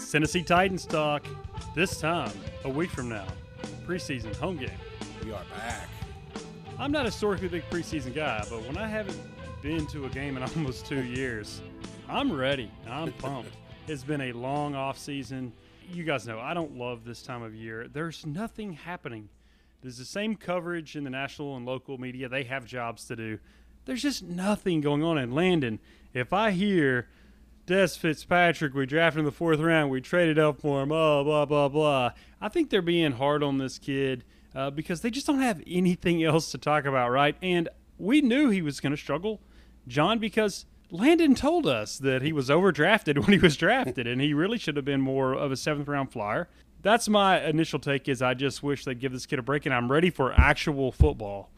It's Tennessee Titans talk. This time, a week from now, preseason home game. We are back. I'm not a historically big preseason guy, but when I haven't been to a game in almost two years, I'm ready. I'm pumped. it's been a long off season. You guys know I don't love this time of year. There's nothing happening. There's the same coverage in the national and local media. They have jobs to do. There's just nothing going on in Landon. If I hear Dez Fitzpatrick, we drafted in the fourth round, we traded up for him, oh, blah, blah, blah. I think they're being hard on this kid uh, because they just don't have anything else to talk about, right? And we knew he was going to struggle, John, because Landon told us that he was overdrafted when he was drafted, and he really should have been more of a seventh round flyer. That's my initial take. Is I just wish they'd give this kid a break, and I'm ready for actual football.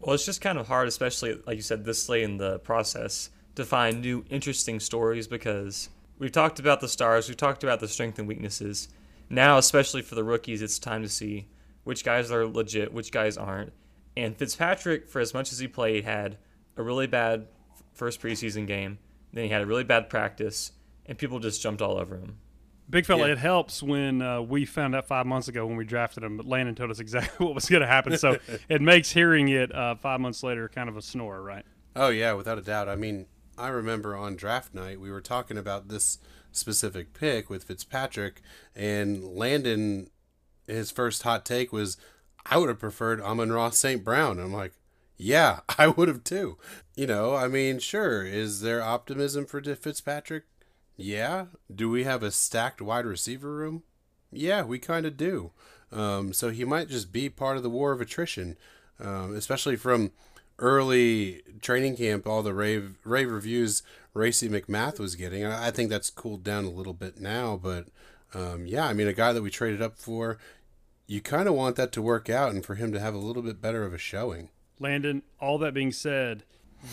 Well, it's just kind of hard, especially like you said, this late in the process, to find new interesting stories because we've talked about the stars, we've talked about the strength and weaknesses. Now, especially for the rookies, it's time to see which guys are legit, which guys aren't. And Fitzpatrick, for as much as he played, had a really bad first preseason game. Then he had a really bad practice, and people just jumped all over him. Big fella, yeah. it helps when uh, we found out five months ago when we drafted him, but Landon told us exactly what was going to happen. So it makes hearing it uh, five months later kind of a snore, right? Oh, yeah, without a doubt. I mean, I remember on draft night, we were talking about this specific pick with Fitzpatrick, and Landon, his first hot take was, I would have preferred Amon-Ra St. Brown. I'm like, yeah, I would have too. You know, I mean, sure, is there optimism for Fitzpatrick? Yeah. Do we have a stacked wide receiver room? Yeah, we kind of do. Um, so he might just be part of the war of attrition, um, especially from early training camp. All the rave rave reviews Racey McMath was getting. I, think that's cooled down a little bit now, but um, yeah, I mean, a guy that we traded up for, you kind of want that to work out and for him to have a little bit better of a showing. Landon, all that being said,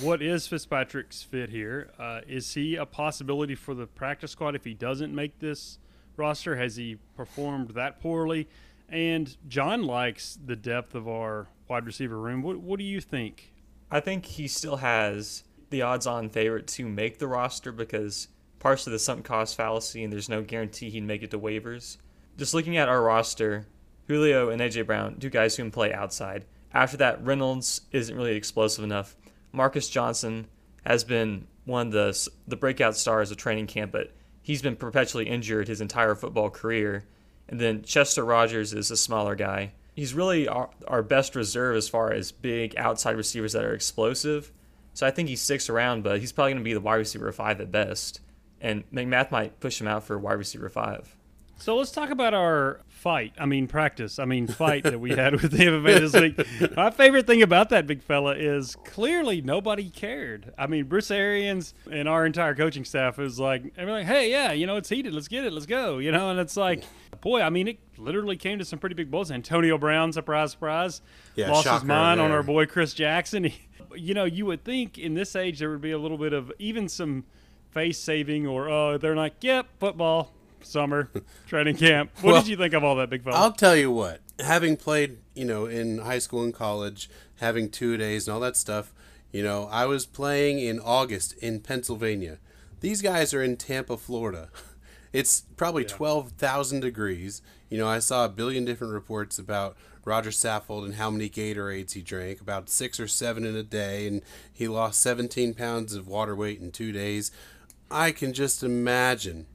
what is Fitzpatrick's fit here? Uh, is he a possibility for the practice squad if he doesn't make this roster? Has he performed that poorly? And John likes the depth of our wide receiver room. What, what do you think? I think he still has the odds-on favorite to make the roster because partially the sunk cost fallacy, and there's no guarantee he'd make it to waivers. Just looking at our roster, Julio and AJ Brown, two guys who can play outside. After that, Reynolds isn't really explosive enough. Marcus Johnson has been one of the the breakout stars of training camp, but he's been perpetually injured his entire football career. And then Chester Rogers is a smaller guy. He's really our, our best reserve as far as big outside receivers that are explosive. So I think he sticks around, but he's probably going to be the wide receiver five at best. And McMath might push him out for wide receiver five. So let's talk about our fight. I mean, practice. I mean, fight that we had with the MMA this week. My favorite thing about that big fella is clearly nobody cared. I mean, Bruce Arians and our entire coaching staff was like, like, hey, yeah, you know, it's heated. Let's get it. Let's go. You know, and it's like, boy, I mean, it literally came to some pretty big blows. Antonio Brown, surprise, surprise, yeah, lost his mind there. on our boy Chris Jackson. He, you know, you would think in this age there would be a little bit of even some face saving or, oh, they're like, yep, football summer training camp. What well, did you think of all that, big fella? I'll tell you what. Having played, you know, in high school and college, having two days and all that stuff, you know, I was playing in August in Pennsylvania. These guys are in Tampa, Florida. It's probably yeah. 12,000 degrees. You know, I saw a billion different reports about Rodger Saffold and how many Gatorades he drank, about six or seven in a day, and he lost 17 pounds of water weight in two days. I can just imagine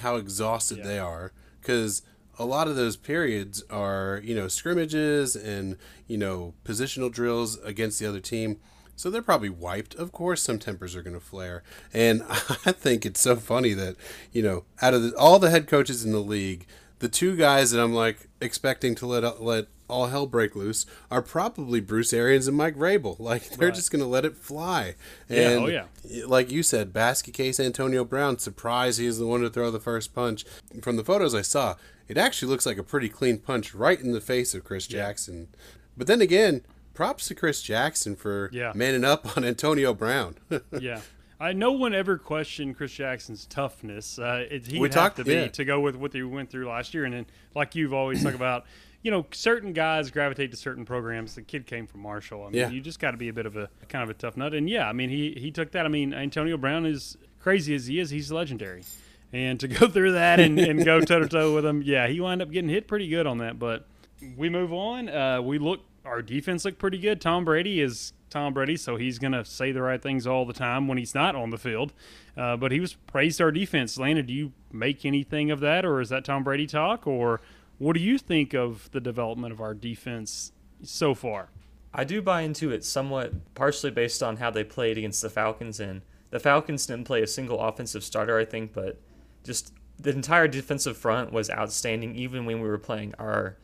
how exhausted yeah. they are because a lot of those periods are you know scrimmages and you know positional drills against the other team. So they're probably wiped of course. Some tempers are going to flare. And i think it's so funny that you know out of the, all the head coaches in the league the two guys that i'm like expecting to let let all hell break loose are probably Bruce Arians and Mike Vrabel. Like they're right. just going to let it fly. And yeah, oh yeah. Like you said, basket case Antonio Brown. Surprise, he's the one to throw the first punch. From the photos I saw, it actually looks like a pretty clean punch right in the face of Chris yeah. Jackson. But then again, props to Chris Jackson for yeah. manning up on Antonio Brown. yeah. I no one ever questioned Chris Jackson's toughness. Uh, it, he would have to be yeah. to go with what he went through last year, and then like you've always talked about, you know, certain guys gravitate to certain programs. The kid came from Marshall. I mean, yeah. you just got to be a bit of a kind of a tough nut. And yeah, I mean, he he took that. I mean, Antonio Brown is crazy as he is. He's legendary. And to go through that and, and go toe to toe with him, yeah, he wound up getting hit pretty good on that. But we move on. Uh, we look, our defense looked pretty good. Tom Brady is Tom Brady, so he's going to say the right things all the time when he's not on the field. Uh, but he was praised our defense. Landon, do you make anything of that, or is that Tom Brady talk, or what do you think of the development of our defense so far? I do buy into it somewhat, partially based on how they played against the Falcons, and the Falcons didn't play a single offensive starter, I think, but just the entire defensive front was outstanding, even when we were playing our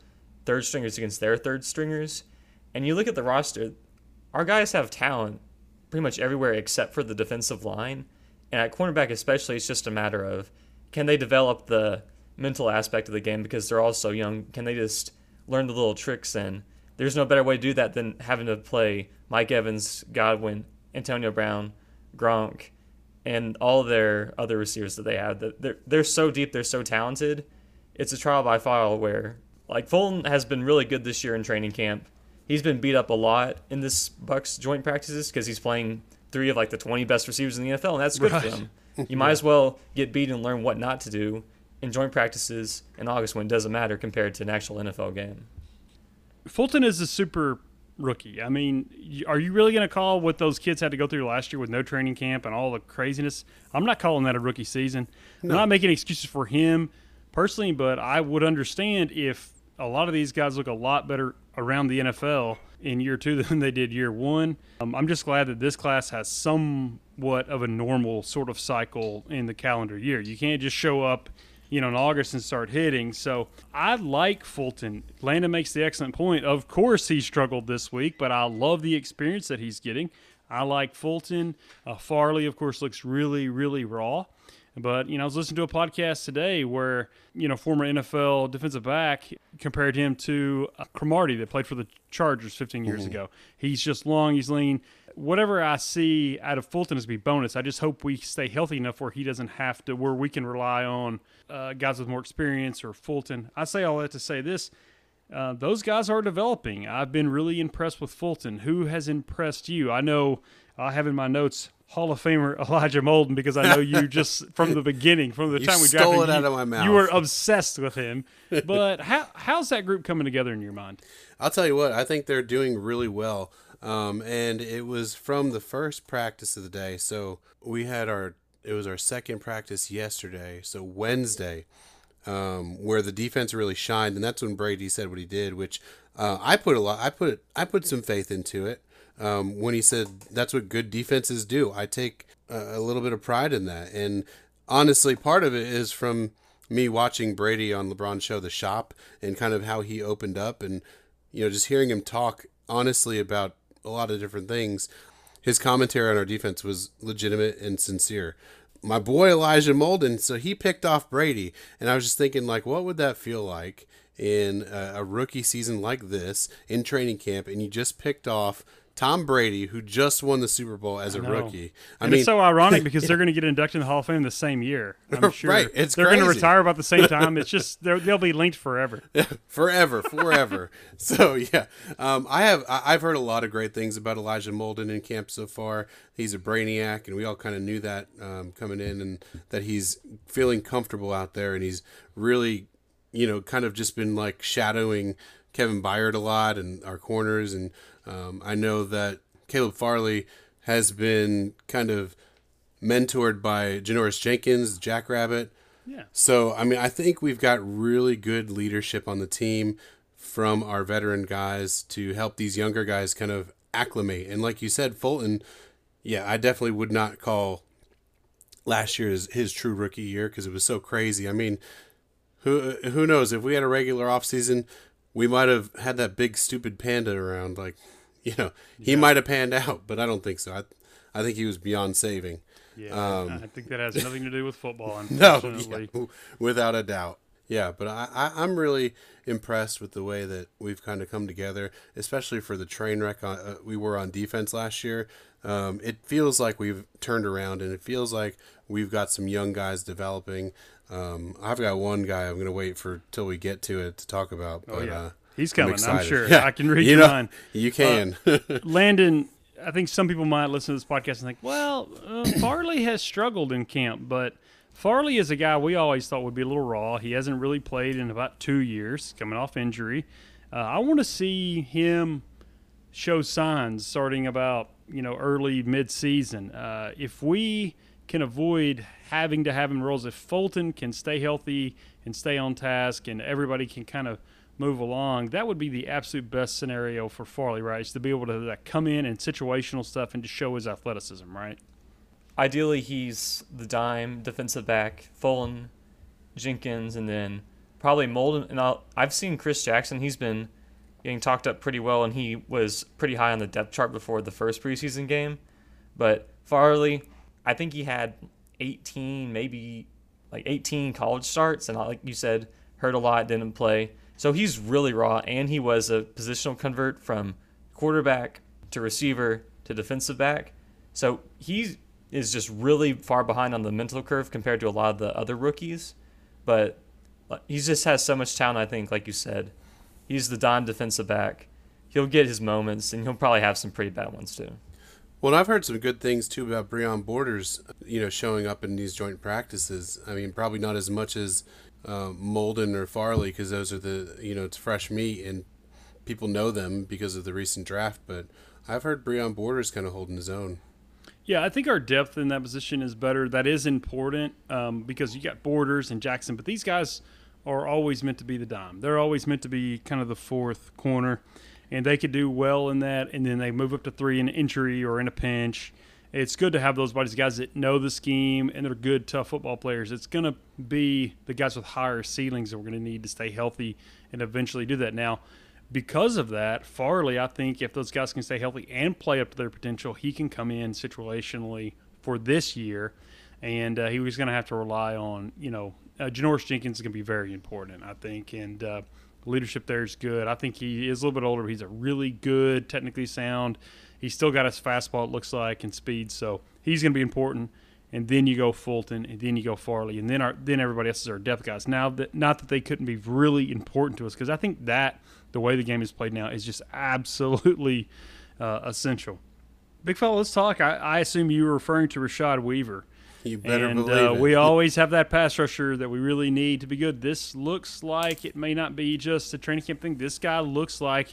third stringers against their third stringers. And you look at the roster, our guys have talent pretty much everywhere except for the defensive line. And at cornerback, especially, it's just a matter of can they develop the mental aspect of the game because they're all so young? Can they just learn the little tricks? And there's no better way to do that than having to play Mike Evans, Godwin, Antonio Brown, Gronk, and all their other receivers that they have. They're, they're so deep, they're so talented. It's a trial by fire where, like, Fulton has been really good this year in training camp. He's been beat up a lot in this Bucs joint practices because he's playing three of like the 20 best receivers in the NFL, and that's good right. for him. You might as well get beat and learn what not to do in joint practices in August when it doesn't matter compared to an actual NFL game. Fulton is a super rookie. I mean, are you really going to call what those kids had to go through last year with no training camp and all the craziness? I'm not calling that a rookie season. No. I'm not making excuses for him personally, but I would understand if a lot of these guys look a lot better around the NFL in year two than they did year one. Um, I'm just glad that this class has somewhat of a normal sort of cycle in the calendar year. You can't just show up you know, in August and start hitting. So I like Fulton. Landon makes the excellent point. Of course, he struggled this week, but I love the experience that he's getting. I like Fulton. Uh, Farley, of course, looks really, really raw. But, you know, I was listening to a podcast today where, you know, former NFL defensive back compared him to uh, Cromartie that played for the Chargers 15 years mm-hmm. ago. He's just long, he's lean whatever I see out of Fulton is be bonus. I just hope we stay healthy enough where he doesn't have to, where we can rely on uh, guys with more experience or Fulton. I say all that to say this. Uh, those guys are developing. I've been really impressed with Fulton. Who has impressed you? I know I have in my notes Hall of Famer Elijah Molden because I know you just from the beginning, from the you time we stole drafted it you, out of my mouth. You were obsessed with him. But how how's that group coming together in your mind? I'll tell you what. I think they're doing really well. Um, and it was from the first practice of the day. So we had our, it was our second practice yesterday. So Wednesday, um, where the defense really shined. And that's when Brady said what he did, which uh, I put a lot, I put, I put some faith into it. Um, when he said that's what good defenses do, I take a, a little bit of pride in that. And honestly, part of it is from me watching Brady on LeBron's show, The Shop, and kind of how he opened up and, you know, just hearing him talk honestly about a lot of different things. His commentary on our defense was legitimate and sincere. My boy Elijah Molden, so he picked off Brady, and I was just thinking, like, what would that feel like in a, a rookie season like this in training camp, and you just picked off Tom Brady, who just won the Super Bowl as a rookie. I and mean, it's so ironic because they're going to get inducted in the Hall of Fame the same year. I'm sure. right. It's they're going to retire about the same time. It's just they'll be linked forever. forever, forever. so yeah, um, I have I've heard a lot of great things about Elijah Molden in camp so far. He's a brainiac, and we all kind of knew that um, coming in, and that he's feeling comfortable out there, and he's really, you know, kind of just been like shadowing Kevin Byard a lot and our corners and um, I know that Caleb Farley has been kind of mentored by Janoris Jenkins, Jackrabbit. Yeah. So, I mean, I think we've got really good leadership on the team from our veteran guys to help these younger guys kind of acclimate. And like you said, Fulton, yeah, I definitely would not call last year his, his true rookie year because it was so crazy. I mean, who who knows if we had a regular offseason, we might have had that big stupid panda around like you know, he yeah. might have panned out, but I don't think so. I, I think he was beyond saving. Yeah, um, I think that has nothing to do with football. no, yeah, without a doubt. Yeah, but I, I, am really impressed with the way that we've kind of come together, especially for the train wreck on, uh, we were on defense last year. Um, it feels like we've turned around, and it feels like we've got some young guys developing. Um, I've got one guy I'm going to wait for till we get to it to talk about. Oh, but, oh, yeah. uh, He's coming. I'm, I'm sure. Yeah. I can read you your know, mind. You can. Uh, Landon, I think some people might listen to this podcast and think, well, uh, Farley has struggled in camp, but Farley is a guy we always thought would be a little raw. He hasn't really played in about two years, coming off injury. Uh, I want to see him show signs starting about you know early mid-season. Uh, if we can avoid having to have him rolls, if Fulton can stay healthy and stay on task, and everybody can kind of move along, that would be the absolute best scenario for Farley, right? To be able to like, come in and situational stuff and to show his athleticism, right? Ideally, he's the dime defensive back, Fulton, Jenkins, and then probably Molden. And i have seen Chris Jackson. He's been getting talked up pretty well, and he was pretty high on the depth chart before the first preseason game. But Farley, I think he had 18, maybe like 18 college starts, and like you said, hurt a lot, didn't play. So he's really raw, and he was a positional convert from quarterback to receiver to defensive back. So he is just really far behind on the mental curve compared to a lot of the other rookies. But he just has so much talent, I think, like you said. He's the dime defensive back. He'll get his moments, and he'll probably have some pretty bad ones too. Well, I've heard some good things too about Breon Borders, you know, showing up in these joint practices. I mean, probably not as much as uh, Molden or Farley because those are the, you know, it's fresh meat and people know them because of the recent draft. But I've heard Breon Borders kind of holding his own. Yeah, I think our depth in that position is better. That is important um, because you got Borders and Jackson, but these guys are always meant to be the dime. They're always meant to be kind of the fourth corner and they could do well in that, and then they move up to three in an injury or in a pinch. It's good to have those buddies, guys that know the scheme and they're good, tough football players. It's going to be the guys with higher ceilings that we're going to need to stay healthy and eventually do that. Now, because of that, Farley, I think if those guys can stay healthy and play up to their potential, he can come in situationally for this year. And uh, he was going to have to rely on, you know, uh, Janoris Jenkins is going to be very important, I think. And uh, leadership there is good. I think he is a little bit older. but He's a really good, technically sound. He's still got his fastball, it looks like, and speed. So he's going to be important. And then you go Fulton, and then you go Farley, and then our then everybody else is our depth guys. Now that not that they couldn't be really important to us, because I think that the way the game is played now is just absolutely uh, essential. Big fella, let's talk. I, I assume you were referring to Rashad Weaver. You better and, believe uh, it. We always have that pass rusher that we really need to be good. This looks like it may not be just a training camp thing. This guy looks like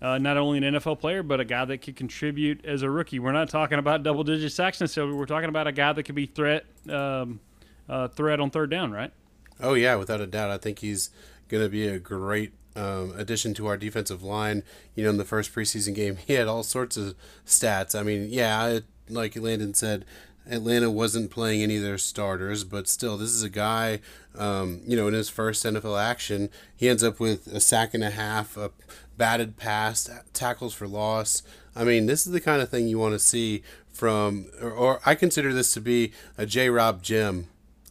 uh, not only an NFL player, but a guy that could contribute as a rookie. We're not talking about double digit sacks necessarily. We're talking about a guy that could be threat um, uh, threat on third down, right? Oh yeah, without a doubt. I think he's going to be a great um, addition to our defensive line. You know, in the first preseason game, he had all sorts of stats. I mean, yeah, like Landon said, Atlanta wasn't playing any of their starters, but still, this is a guy, um, you know, in his first NFL action, he ends up with a sack and a half, a batted pass, tackles for loss. I mean, this is the kind of thing you want to see from, or, or I consider this to be a J. Rob gem.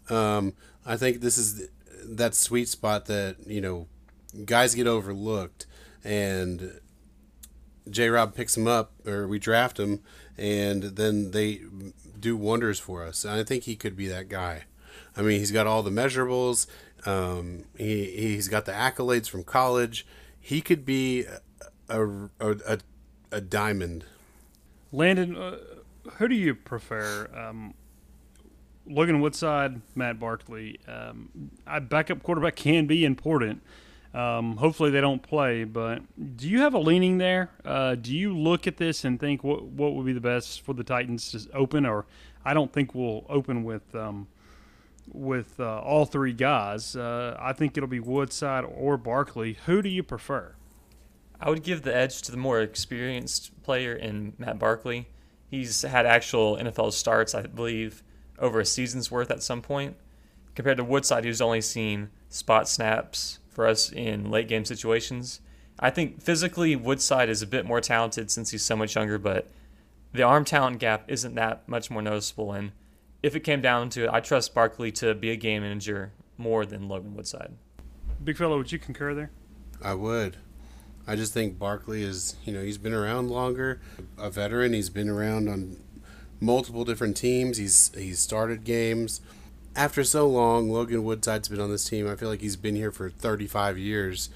Um, I think this is that sweet spot that you know guys get overlooked, and J. Rob picks him up, or we draft him, and then they do wonders for us. And I think he could be that guy. I mean, he's got all the measurables. Um, he he's got the accolades from college. He could be a a, a, a diamond. Landon, uh, who do you prefer? Um, Logan Woodside, Matt Barkley. Um, backup quarterback can be important. Um, hopefully they don't play, but do you have a leaning there? Uh, do you look at this and think what what would be the best for the Titans to open? Or I don't think we'll open with um, with uh, all three guys. Uh, I think it'll be Woodside or Barkley. Who do you prefer? I would give the edge to the more experienced player in Matt Barkley. He's had actual NFL starts, I believe, over a season's worth at some point, compared to Woodside, who's only seen spot snaps for us in late game situations. I think physically Woodside is a bit more talented since he's so much younger, but the arm talent gap isn't that much more noticeable. And if it came down to it, I trust Barkley to be a game manager more than Logan Woodside. Big fellow, would you concur there? I would. I just think Barkley is, you know, he's been around longer, a veteran. He's been around on multiple different teams. He's he's started games after so long, Logan Woodside's been on this team. I feel like he's been here for 35 years.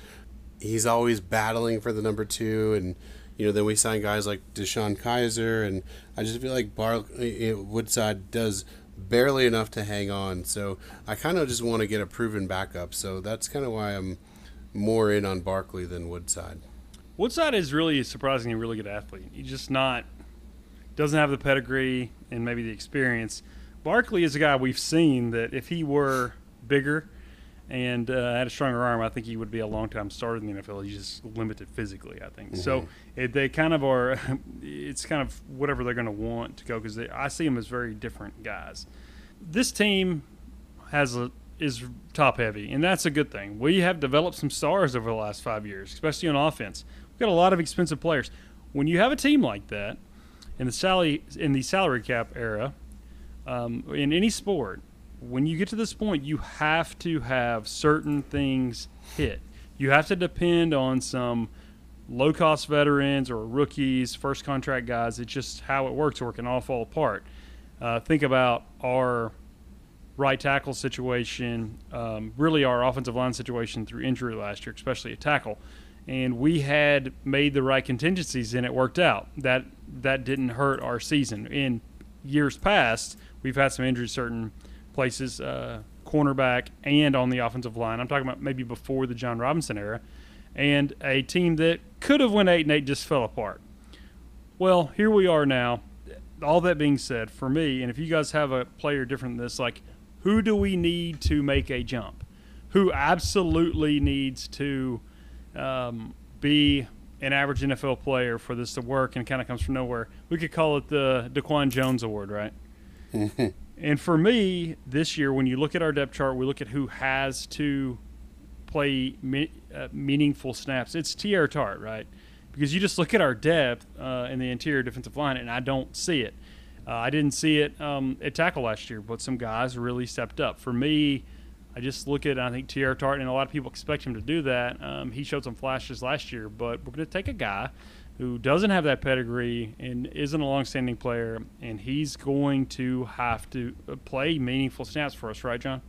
He's always battling for the number two, and you know, then we sign guys like DeShone Kizer, and I just feel like Bar eh, eh, Woodside does barely enough to hang on. So I kind of just want to get a proven backup. So that's kind of why I'm more in on Barkley than Woodside. Woodside is really a surprisingly really good athlete. He's just not doesn't have the pedigree and maybe the experience. Barkley is a guy we've seen that if he were bigger and uh, had a stronger arm, I think he would be a long time starter in the NFL. He's just limited physically, I think. Mm-hmm. So it, they kind of are. It's kind of whatever they're going to want to go because I see them as very different guys. This team has a is top heavy, and that's a good thing. We have developed some stars over the last five years, especially on offense. We've got a lot of expensive players. When you have a team like that, in the salary in the salary cap era, um, in any sport, when you get to this point, you have to have certain things hit. You have to depend on some low cost veterans or rookies, first contract guys. It's just how it works, or it can all fall apart. Uh, think about our right tackle situation, um, really our offensive line situation through injury last year, especially a tackle. And we had made the right contingencies and it worked out. That that didn't hurt our season. In years past, we've had some injuries certain places, uh, cornerback and on the offensive line. I'm talking about maybe before the Jon Robinson era, and a team that could have went eight and eight just fell apart. Well, here we are now. All that being said, for me, and if you guys have a player different than this, like who do we need to make a jump? Who absolutely needs to um, be an average NFL player for this to work and kind of comes from nowhere? We could call it the Daquan Jones Award, right? And for me, this year, when you look at our depth chart, we look at who has to play me, uh, meaningful snaps. It's Teair Tart, right? Because you just look at our depth uh, in the interior defensive line, and I don't see it. Uh, I didn't see it um, at tackle last year, but some guys really stepped up. For me, I just look at I think Teair Tart, and a lot of people expect him to do that. Um, he showed some flashes last year, but we're going to take a guy who doesn't have that pedigree and isn't a long-standing player, and he's going to have to play meaningful snaps for us, right, John?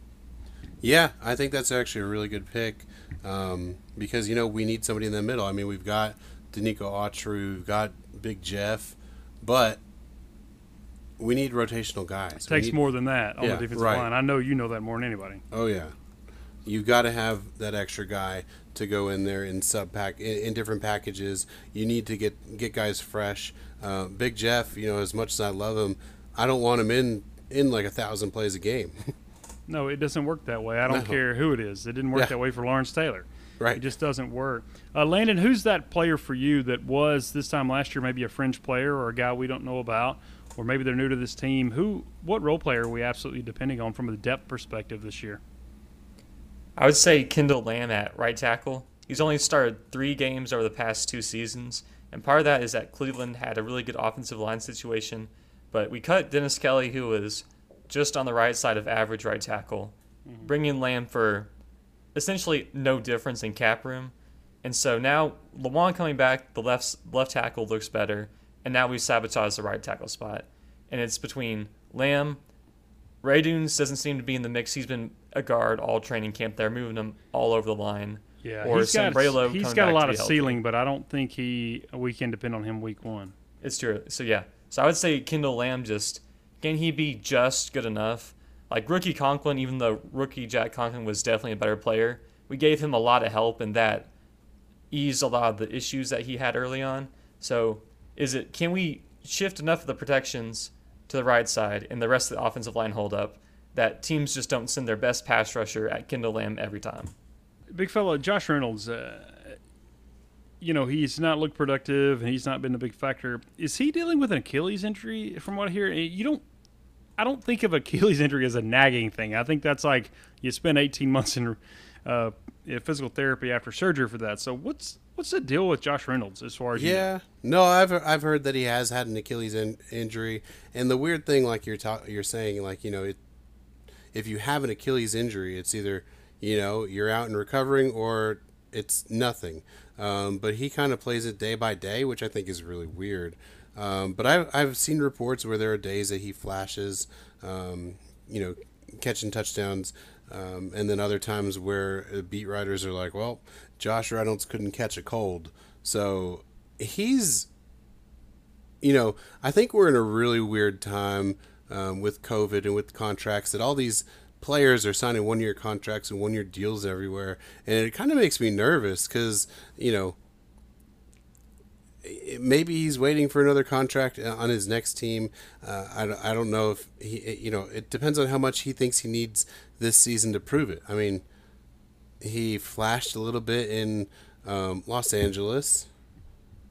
Yeah, I think that's actually a really good pick um, because you know we need somebody in the middle. I mean, we've got Denico Autry, we've got Big Jeff, but we need rotational guys. It takes need, more than that on yeah, the defensive right. line. I know you know that more than anybody. Oh yeah, you've got to have that extra guy to go in there in sub pack in, in different packages. You need to get get guys fresh. Uh, Big Jeff, you know, as much as I love him, I don't want him in in like a thousand plays a game. no, it doesn't work that way. I don't no. care who it is. It didn't work yeah. that way for Lawrence Taylor. Right. It just doesn't work. Uh, Landon, who's that player for you that was this time last year maybe a fringe player or a guy we don't know about, or maybe they're new to this team? Who, what role player are we absolutely depending on from a depth perspective this year? I would say Kendall Lamm at right tackle. He's only started three games over the past two seasons, and part of that is that Cleveland had a really good offensive line situation, but we cut Dennis Kelly, who was just on the right side of average right tackle, mm-hmm. bringing Lamm for essentially no difference in cap room. And so now Lewan coming back, the left left tackle looks better, and now we've sabotaged the right tackle spot. And it's between Lamm, Radunz doesn't seem to be in the mix. He's been a guard all training camp. They're moving him all over the line. Yeah, or he's got, he's got a lot of ceiling, but I don't think he we can depend on him week one. It's true. So yeah, so I would say Kendall Lamm just can he be just good enough? Like rookie Conklin, even though rookie Jack Conklin was definitely a better player, we gave him a lot of help, and that eased a lot of the issues that he had early on. So is it can we shift enough of the protections to the right side and the rest of the offensive line hold up that teams just don't send their best pass rusher at Kendall Lamm every time? big fella Josh Reynolds, uh, you know, he's not looked productive and he's not been a big factor. Is he dealing with an Achilles injury? From what I hear, you don't. I don't think of Achilles injury as a nagging thing. I think that's like you spend 18 months in uh, physical therapy after surgery for that. So what's what's the deal with Josh Reynolds as far as yeah? You know? No, I've I've heard that he has had an Achilles in, injury, and the weird thing, like you're ta- you're saying, like you know, it, if you have an Achilles injury, it's either you know, you're out and recovering or it's nothing. Um, but he kind of plays it day by day, which I think is really weird. Um, but I've, I've seen reports where there are days that he flashes, um, you know, catching touchdowns, um, and then other times where beat writers are like, well, Josh Reynolds couldn't catch a cold. So he's, you know, I think we're in a really weird time um, with COVID and with contracts that all these players are signing one year contracts and one year deals everywhere. And it kind of makes me nervous because, you know, maybe he's waiting for another contract on his next team. Uh, I, I don't know if he, you know, it depends on how much he thinks he needs this season to prove it. I mean, he flashed a little bit in um, Los Angeles.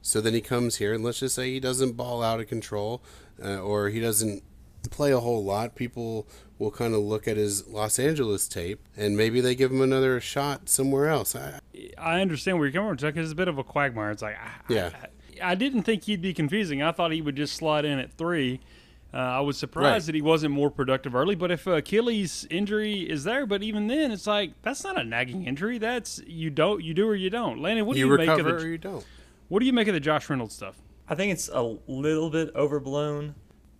So then he comes here, and let's just say he doesn't ball out of control, uh, or he doesn't play a whole lot. People will kind of look at his Los Angeles tape, and maybe they give him another shot somewhere else. I, I understand where you're coming from, Chuck. It's a bit of a quagmire. It's like, yeah, I, I, didn't think he'd be confusing. I thought he would just slide in at three. Uh, I was surprised right. that he wasn't more productive early. But if Achilles injury is there, but even then, it's like that's not a nagging injury. That's you don't you do or you don't. Landon, what do you, you make of the? Or you don't. What do you make of the Josh Reynolds stuff? I think it's a little bit overblown.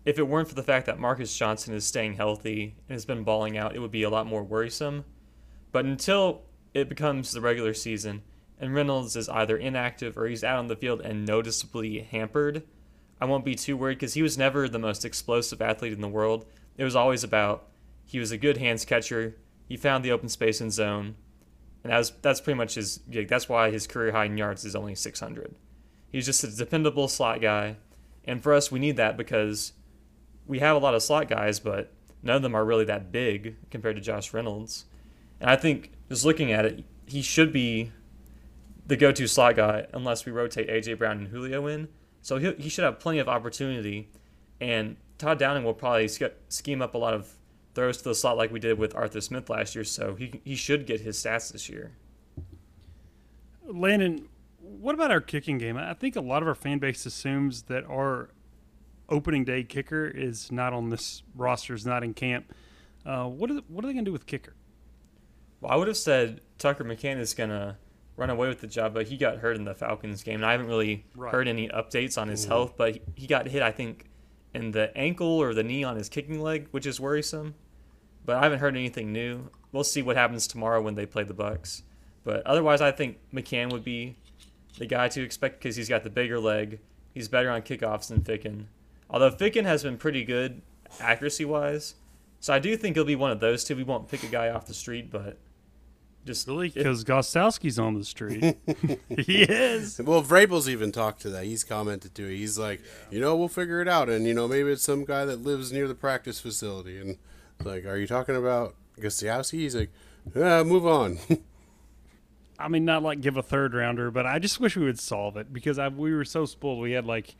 If it weren't for the fact that Marcus Johnson is staying healthy and has been balling out, it would be a lot more worrisome. But until it becomes the regular season and Reynolds is either inactive or he's out on the field and noticeably hampered, I won't be too worried because he was never the most explosive athlete in the world. It was always about he was a good hands catcher. He found the open space in zone, and that's that's pretty much his gig. That's why his career high in yards is only 600. He's just a dependable slot guy, and for us, we need that because we have a lot of slot guys, but none of them are really that big compared to Josh Reynolds. And I think just looking at it, he should be the go-to slot guy unless we rotate AJ Brown and Julio in. So he he should have plenty of opportunity, and Todd Downing will probably scheme up a lot of throws to the slot like we did with Arthur Smith last year. So he he should get his stats this year. Landon, what about our kicking game? I think a lot of our fan base assumes that our opening day kicker is not on this roster, is not in camp. Uh, what are they, what are they going to do with kicker? Well, I would have said Tucker McCann is going to run away with the job, but he got hurt in the Falcons game, and I haven't really right. heard any updates on his Ooh. health. But he got hit, I think, in the ankle or the knee on his kicking leg, which is worrisome. But I haven't heard anything new. We'll see what happens tomorrow when they play the Bucs. But otherwise, I think McCann would be the guy to expect because he's got the bigger leg. He's better on kickoffs than Ficken. Although Ficken has been pretty good accuracy wise. So I do think he'll be one of those two. We won't pick a guy off the street, but just really because Gostkowski's on the street. he is. Well, Vrabel's even talked to that. He's commented to it. He's like, yeah. you know, we'll figure it out, and you know, maybe it's some guy that lives near the practice facility, and like, are you talking about Gostkowski? He's like, yeah, move on. I mean, not like give a third rounder, but I just wish we would solve it because I, we were so spoiled. We had like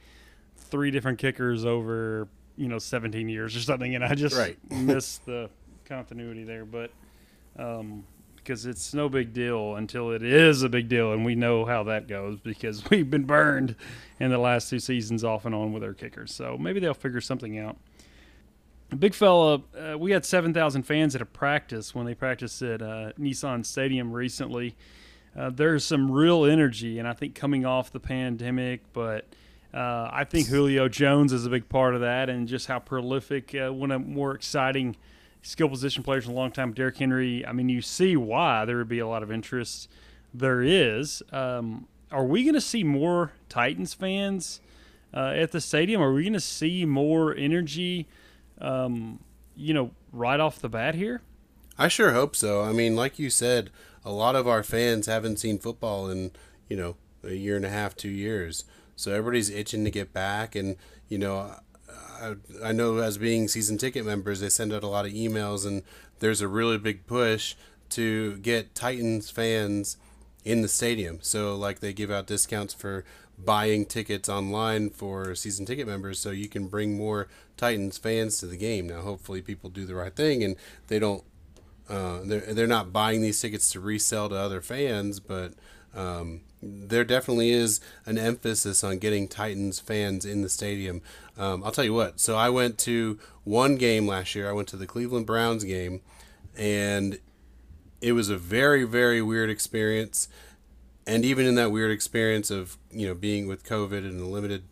three different kickers over, you know, 17 years or something, and I just right. missed the continuity there. But um, because it's no big deal until it is a big deal, and we know how that goes because we've been burned in the last two seasons off and on with our kickers. So maybe they'll figure something out. Big fella, uh, we had 7,000 fans at a practice when they practiced at uh, Nissan Stadium recently uh, there's some real energy, and I think coming off the pandemic, but uh, I think Julio Jones is a big part of that, and just how prolific, uh, one of more exciting skill position players in a long time, Derrick Henry. I mean, you see why there would be a lot of interest. There is. Um, are we going to see more Titans fans uh, at the stadium? Are we going to see more energy? Um, you know, right off the bat here. I sure hope so. I mean, like you said, a lot of our fans haven't seen football in you know a year and a half, two years. So everybody's itching to get back, and you know, I, I know as being season ticket members, they send out a lot of emails, and there's a really big push to get Titans fans in the stadium. So like they give out discounts for buying tickets online for season ticket members so you can bring more Titans fans to the game. Now hopefully people do the right thing and they don't uh, they're they're not buying these tickets to resell to other fans, but um, there definitely is an emphasis on getting Titans fans in the stadium. Um, I'll tell you what. So I went to one game last year. I went to the Cleveland Browns game, and it was a very very weird experience. And even in that weird experience of you know being with COVID and a limited,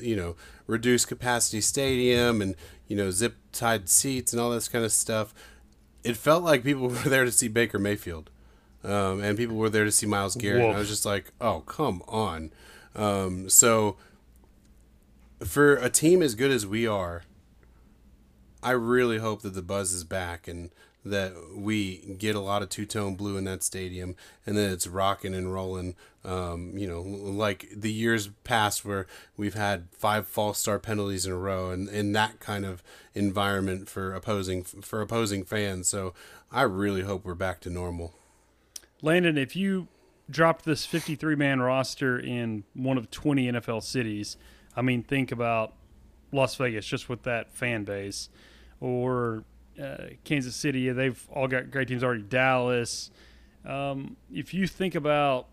you know, reduced capacity stadium and you know zip tied seats and all this kind of stuff it felt like people were there to see Baker Mayfield, um, and people were there to see Myles Garrett. I was just like, oh, come on. Um, so, for a team as good as we are, I really hope that the buzz is back and that we get a lot of two tone blue in that stadium and that it's rocking and rolling. Um, you know, like the years past where we've had five false start penalties in a row and in that kind of environment for opposing for opposing fans. So I really hope we're back to normal. Landon, if you dropped this 53 man roster in one of 20 NFL cities, I mean, think about Las Vegas just with that fan base, or uh, Kansas City. They've all got great teams already. Dallas. Um, if you think about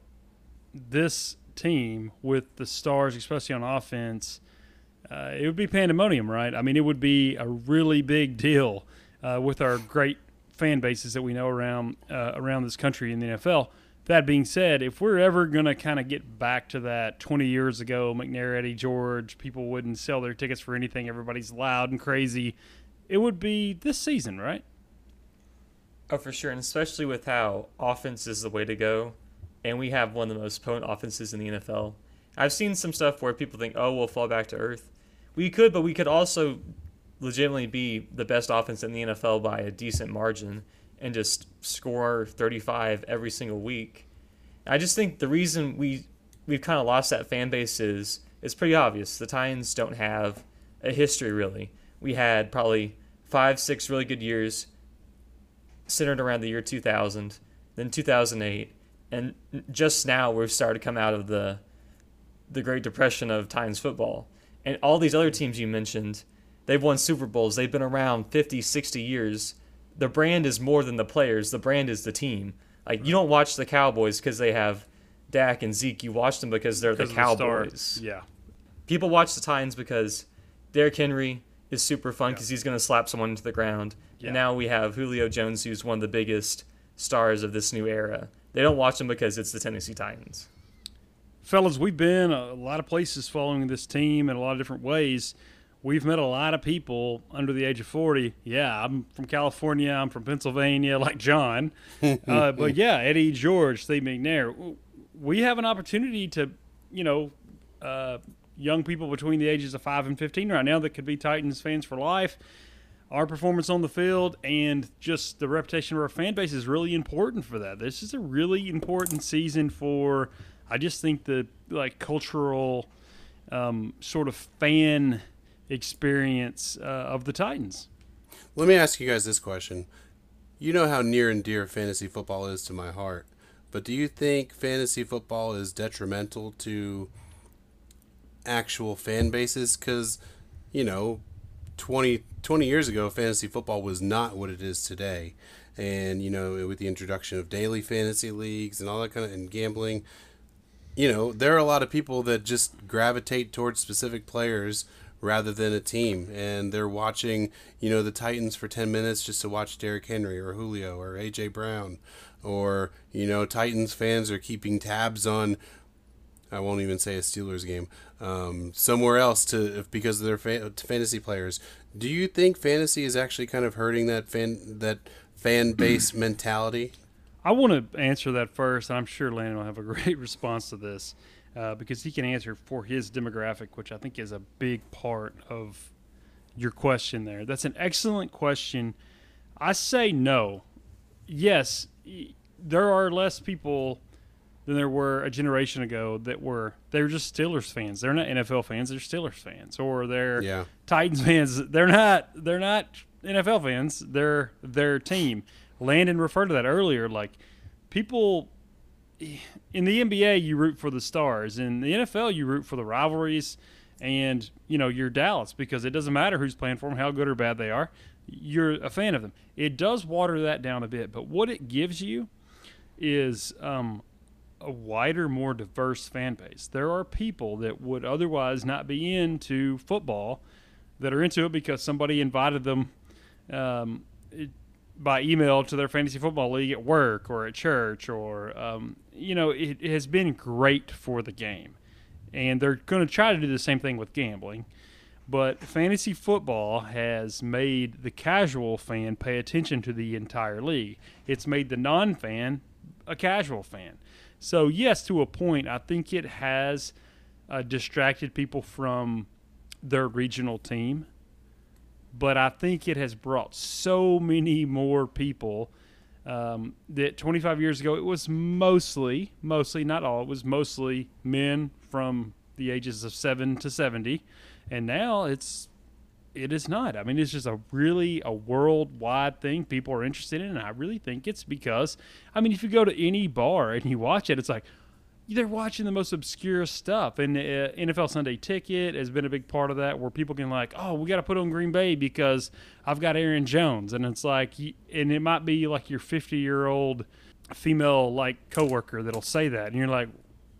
this team with the stars, especially on offense, uh, it would be pandemonium, right? I mean, it would be a really big deal uh, with our great fan bases that we know around uh, around this country in the NFL. That being said, if we're ever going to kind of get back to that 20 years ago, McNair, Eddie George, people wouldn't sell their tickets for anything. Everybody's loud and crazy. It would be this season, right? Oh, for sure, and especially with how offense is the way to go, and we have one of the most potent offenses in the NFL. I've seen some stuff where people think, "Oh, we'll fall back to earth." We could, but we could also legitimately be the best offense in the NFL by a decent margin and just score 35 every single week. I just think the reason we we've kind of lost that fan base is it's pretty obvious. The Titans don't have a history really. We had probably five, six really good years centered around the year 2000, then 2008, and just now we've started to come out of the the Great Depression of Titans football. And all these other teams you mentioned, they've won Super Bowls. They've been around 50, 60 years. The brand is more than the players. The brand is the team. Like you don't watch the Cowboys because they have Dak and Zeke. You watch them because they're Because the of the Cowboys. yeah. People watch the Titans because Derrick Henry is super fun Yeah. because he's going to slap someone into the ground. Yeah. And now we have Julio Jones, who's one of the biggest stars of this new era. They don't watch them because it's the Tennessee Titans. Fellas, we've been a lot of places following this team in a lot of different ways. We've met a lot of people under the age of 40. Yeah, I'm from California. I'm from Pennsylvania, like John. uh, but yeah, Eddie George, Steve McNair. We have an opportunity to, you know, uh, young people between the ages of 5 and 15 right now that could be Titans fans for life. Our performance on the field and just the reputation of our fan base is really important for that. This is a really important season for, I just think, the like cultural um, sort of fan experience uh, of the Titans. Let me ask you guys this question. You know how near and dear fantasy football is to my heart, but do you think fantasy football is detrimental to actual fan bases? Because, you know, 20, 20 years ago, fantasy football was not what it is today. And, you know, with the introduction of daily fantasy leagues and all that kind of, and gambling, you know, there are a lot of people that just gravitate towards specific players rather than a team. And they're watching, you know, the Titans for 10 minutes just to watch Derrick Henry or Julio or A.J. Brown. Or, you know, Titans fans are keeping tabs on, I won't even say a Steelers game, um, somewhere else to because of their fa- fantasy players. Do you think fantasy is actually kind of hurting that fan that fan base mentality? I want to answer that first. and I'm sure Landon will have a great response to this uh, because he can answer for his demographic, which I think is a big part of your question there. That's an excellent question. I say no. Yes, there are less people than there were a generation ago that were they're just Steelers fans. They're not NFL fans. They're Steelers fans, or they're Yeah. Titans fans. They're not. They're not NFL fans. They're their team. Landon referred to that earlier. Like people in the NBA, you root for the stars. In the NFL, you root for the rivalries, and you know you're Dallas because it doesn't matter who's playing for them, how good or bad they are. You're a fan of them. It does water that down a bit, but what it gives you is um, a wider, more diverse fan base. There are people that would otherwise not be into football that are into it because somebody invited them um, by email to their fantasy football league at work or at church, or um, you know, it, it has been great for the game, and they're going to try to do the same thing with gambling. But fantasy football has made the casual fan pay attention to the entire league. It's made the non fan a casual fan. So, yes, to a point, I think it has uh, distracted people from their regional team. But I think it has brought so many more people um, that 25 years ago it was mostly, mostly not all, it was mostly men from the ages of seven to 70, and now it's it is not. I mean, it's just a really a worldwide thing people are interested in, and I really think it's because I mean, if you go to any bar and you watch it, it's like they're watching the most obscure stuff. And uh, NFL Sunday Ticket has been a big part of that, where people can like, oh, we got to put on Green Bay because I've got Aaron Jones, and it's like, and it might be like your 50 year old female like coworker that'll say that, and you're like,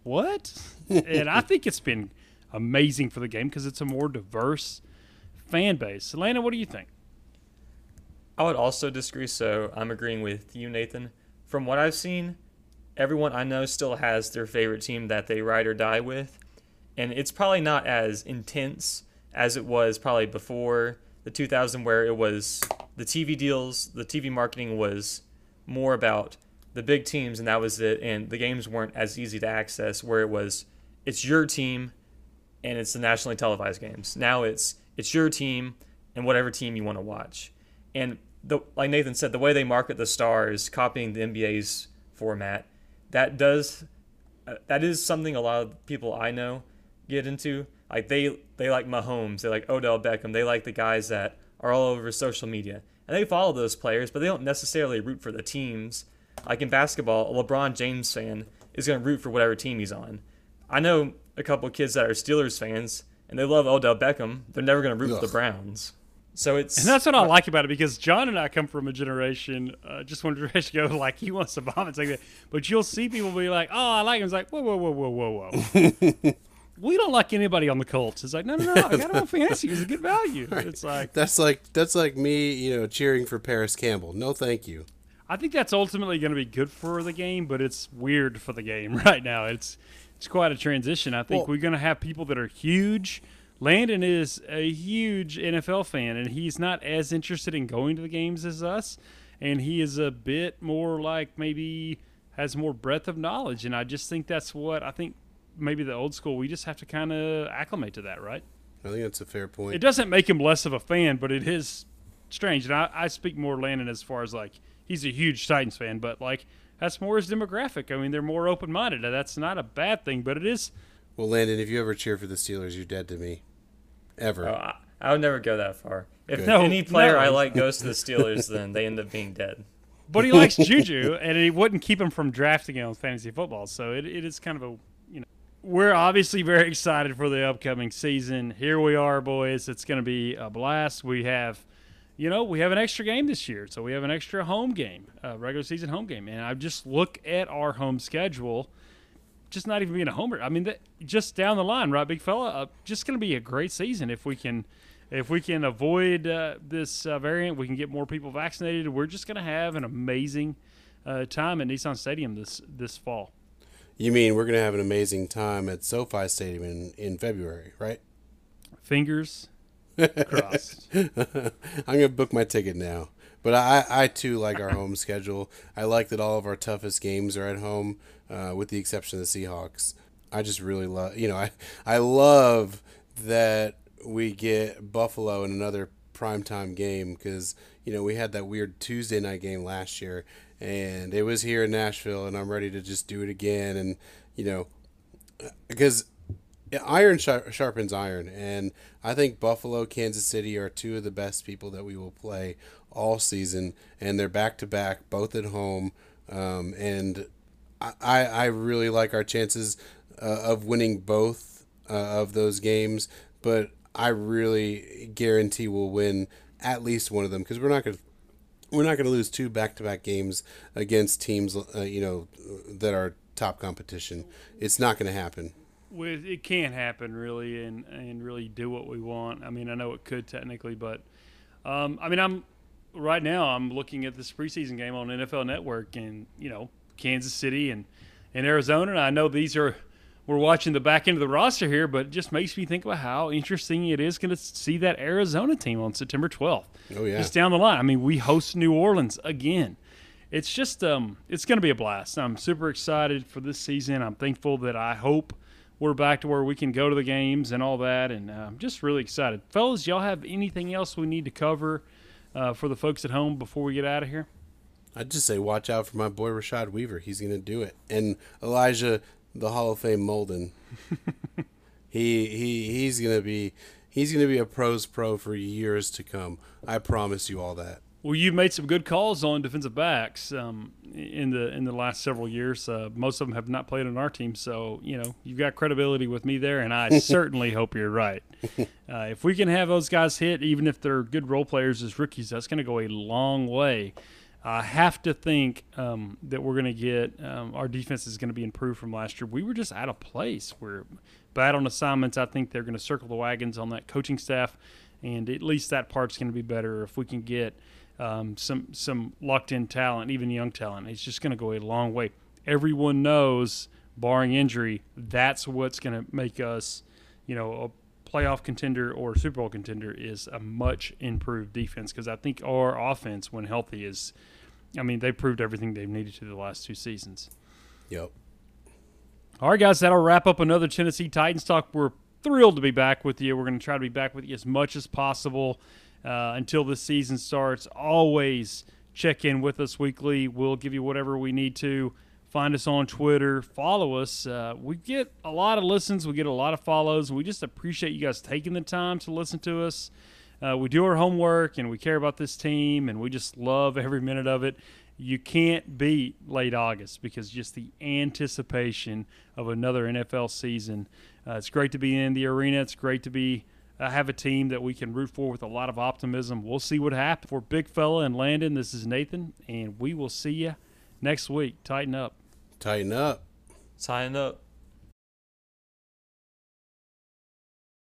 what? and I think it's been amazing for the game because it's a more diverse fan base. Landon, what do you think? I would also disagree, so I'm agreeing with you, Nathan. From what I've seen, everyone I know still has their favorite team that they ride or die with. And it's probably not as intense as it was probably before the 2000 where it was the TV deals, the TV marketing was more about the big teams and that was it and the games weren't as easy to access where it was it's your team and it's the nationally televised games. Now it's it's your team and whatever team you want to watch. And the, like Nathan said, the way they market the stars, copying the NBA's format, that does uh, that is something a lot of people I know get into. Like they they like Mahomes, they like Odell Beckham, they like the guys that are all over social media, and they follow those players, but they don't necessarily root for the teams. Like in basketball, a LeBron James fan is going to root for whatever team he's on. I know a couple kids that are Steelers fans, and they love Odell Beckham. They're never going to root Ugh. for the Browns. So it's and that's what I like about it because John and I come from a generation. Uh, just one generation go like he wants to vomit like that, but you'll see people be like, "Oh, I like him." It's like, whoa, whoa, whoa, whoa, whoa, whoa. we don't like anybody on the Colts. It's like, no, no, no. I got him on fantasy. He's a good value. Right. It's like that's like that's like me, you know, cheering for Parris Campbell. No, thank you. I think that's ultimately going to be good for the game, but it's weird for the game right now. It's it's quite a transition. I think well, we're going to have people that are huge Landon is a huge NFL fan, and he's not as interested in going to the games as us. And he is a bit more like maybe has more breadth of knowledge. And I just think that's what I think maybe the old school, we just have to kind of acclimate to that, right? I think that's a fair point. It doesn't make him less of a fan, but it is strange. And I, I speak more Landon as far as like he's a huge Titans fan, but like that's more his demographic. I mean, they're more open minded. That's not a bad thing, but it is. Well, Landon, if you ever cheer for the Steelers, you're dead to me ever. Oh, I, I, would never go that far. If no, any player no. I like goes to the Steelers, then they end up being dead. But he likes Juju, and it wouldn't keep him from drafting him on fantasy football. So it, it is kind of a you know. We're obviously very excited for the upcoming season. Here we are, boys. It's going to be a blast. We have, you know, we have an extra game this year, so we have an extra home game, a regular season home game. And I just look at our home schedule just not even being a homer. I mean, that, just down the line, right, big fella? Uh, just going to be a great season if we can, if we can avoid uh, this uh, variant. We can get more people vaccinated. We're just going to have an amazing uh, time at Nissan Stadium this this fall. You mean we're going to have an amazing time at SoFi Stadium in, in February, right? Fingers crossed. I'm going to book my ticket now. But I, I too like our home schedule. I like that all of our toughest games are at home uh, with the exception of the Seahawks. I just really love, you know, I I love that we get Buffalo in another primetime game because you know we had that weird Tuesday night game last year, and it was here in Nashville, and I'm ready to just do it again, and you know, because iron sharpens iron, and I think Buffalo, Kansas City are two of the best people that we will play all season, and they're back to back, both at home, um, and I, I really like our chances uh, of winning both uh, of those games, but I really guarantee we'll win at least one of them because we're not going to we're not going to lose two back-to-back games against teams uh, you know that are top competition. It's not going to happen. With it can't happen really, and and really do what we want. I mean, I know it could technically, but um, I mean, I'm right now I'm looking at this preseason game on NFL Network, and you know Kansas City and, and Arizona. And I know these are we're watching the back end of the roster here, but it just makes me think about how interesting it is going to see that Arizona team on September 12th. Oh yeah, just down the line. I mean, we host New Orleans again. It's just um, it's going to be a blast. I'm super excited for this season. I'm thankful that I hope we're back to where we can go to the games and all that, and uh, I'm just really excited. Fellas, y'all have anything else we need to cover uh, for the folks at home before we get out of here? I'd just say watch out for my boy Rashad Weaver. He's going to do it. And Elijah, the Hall of Fame Molden. he he he's going to be he's going to be a pros pro for years to come. I promise you all that. Well, you've made some good calls on defensive backs um, in the in the last several years. Uh, most of them have not played on our team, so you know you've got credibility with me there, and I certainly hope you're right. Uh, if we can have those guys hit, even if they're good role players as rookies, that's going to go a long way. I have to think um, that we're going to get um, our defense is going to be improved from last year. We were just out of place. We're bad on assignments. I think they're going to circle the wagons on that coaching staff, and at least that part's going to be better if we can get um, some some locked in talent, even young talent. It's just going to go a long way. Everyone knows, barring injury, that's what's going to make us, you know, a playoff contender or Super Bowl contender is a much improved defense because I think our offense, when healthy, is. I mean, they proved everything they've needed to the last two seasons. Yep. All right, guys, that'll wrap up another Tennessee Titans talk. We're thrilled to be back with you. We're going to try to be back with you as much as possible uh, until the season starts. Always check in with us weekly. We'll give you whatever we need to. Find us on Twitter. Follow us. Uh, we get a lot of listens. We get a lot of follows. We just appreciate you guys taking the time to listen to us. Uh, we do our homework and we care about this team and we just love every minute of it. You can't beat late August because just the anticipation of another NFL season. Uh, it's great to be in the arena. It's great to be uh, have a team that we can root for with a lot of optimism. We'll see what happens. For Big Fella and Landon, this is Nathan, and we will see you next week. Titan up. Titan up. Sign up.